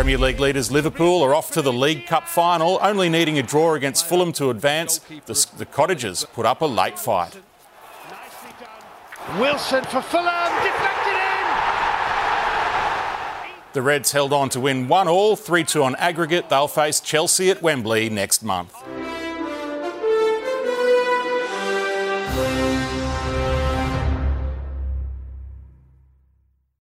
Premier League leaders Liverpool are off to the League Cup final, only needing a draw against Fulham to advance. The, the Cottagers put up a late fight. Wilson for Fulham, deflected in! The Reds held on to win 1 all, 3 2 on aggregate. They'll face Chelsea at Wembley next month.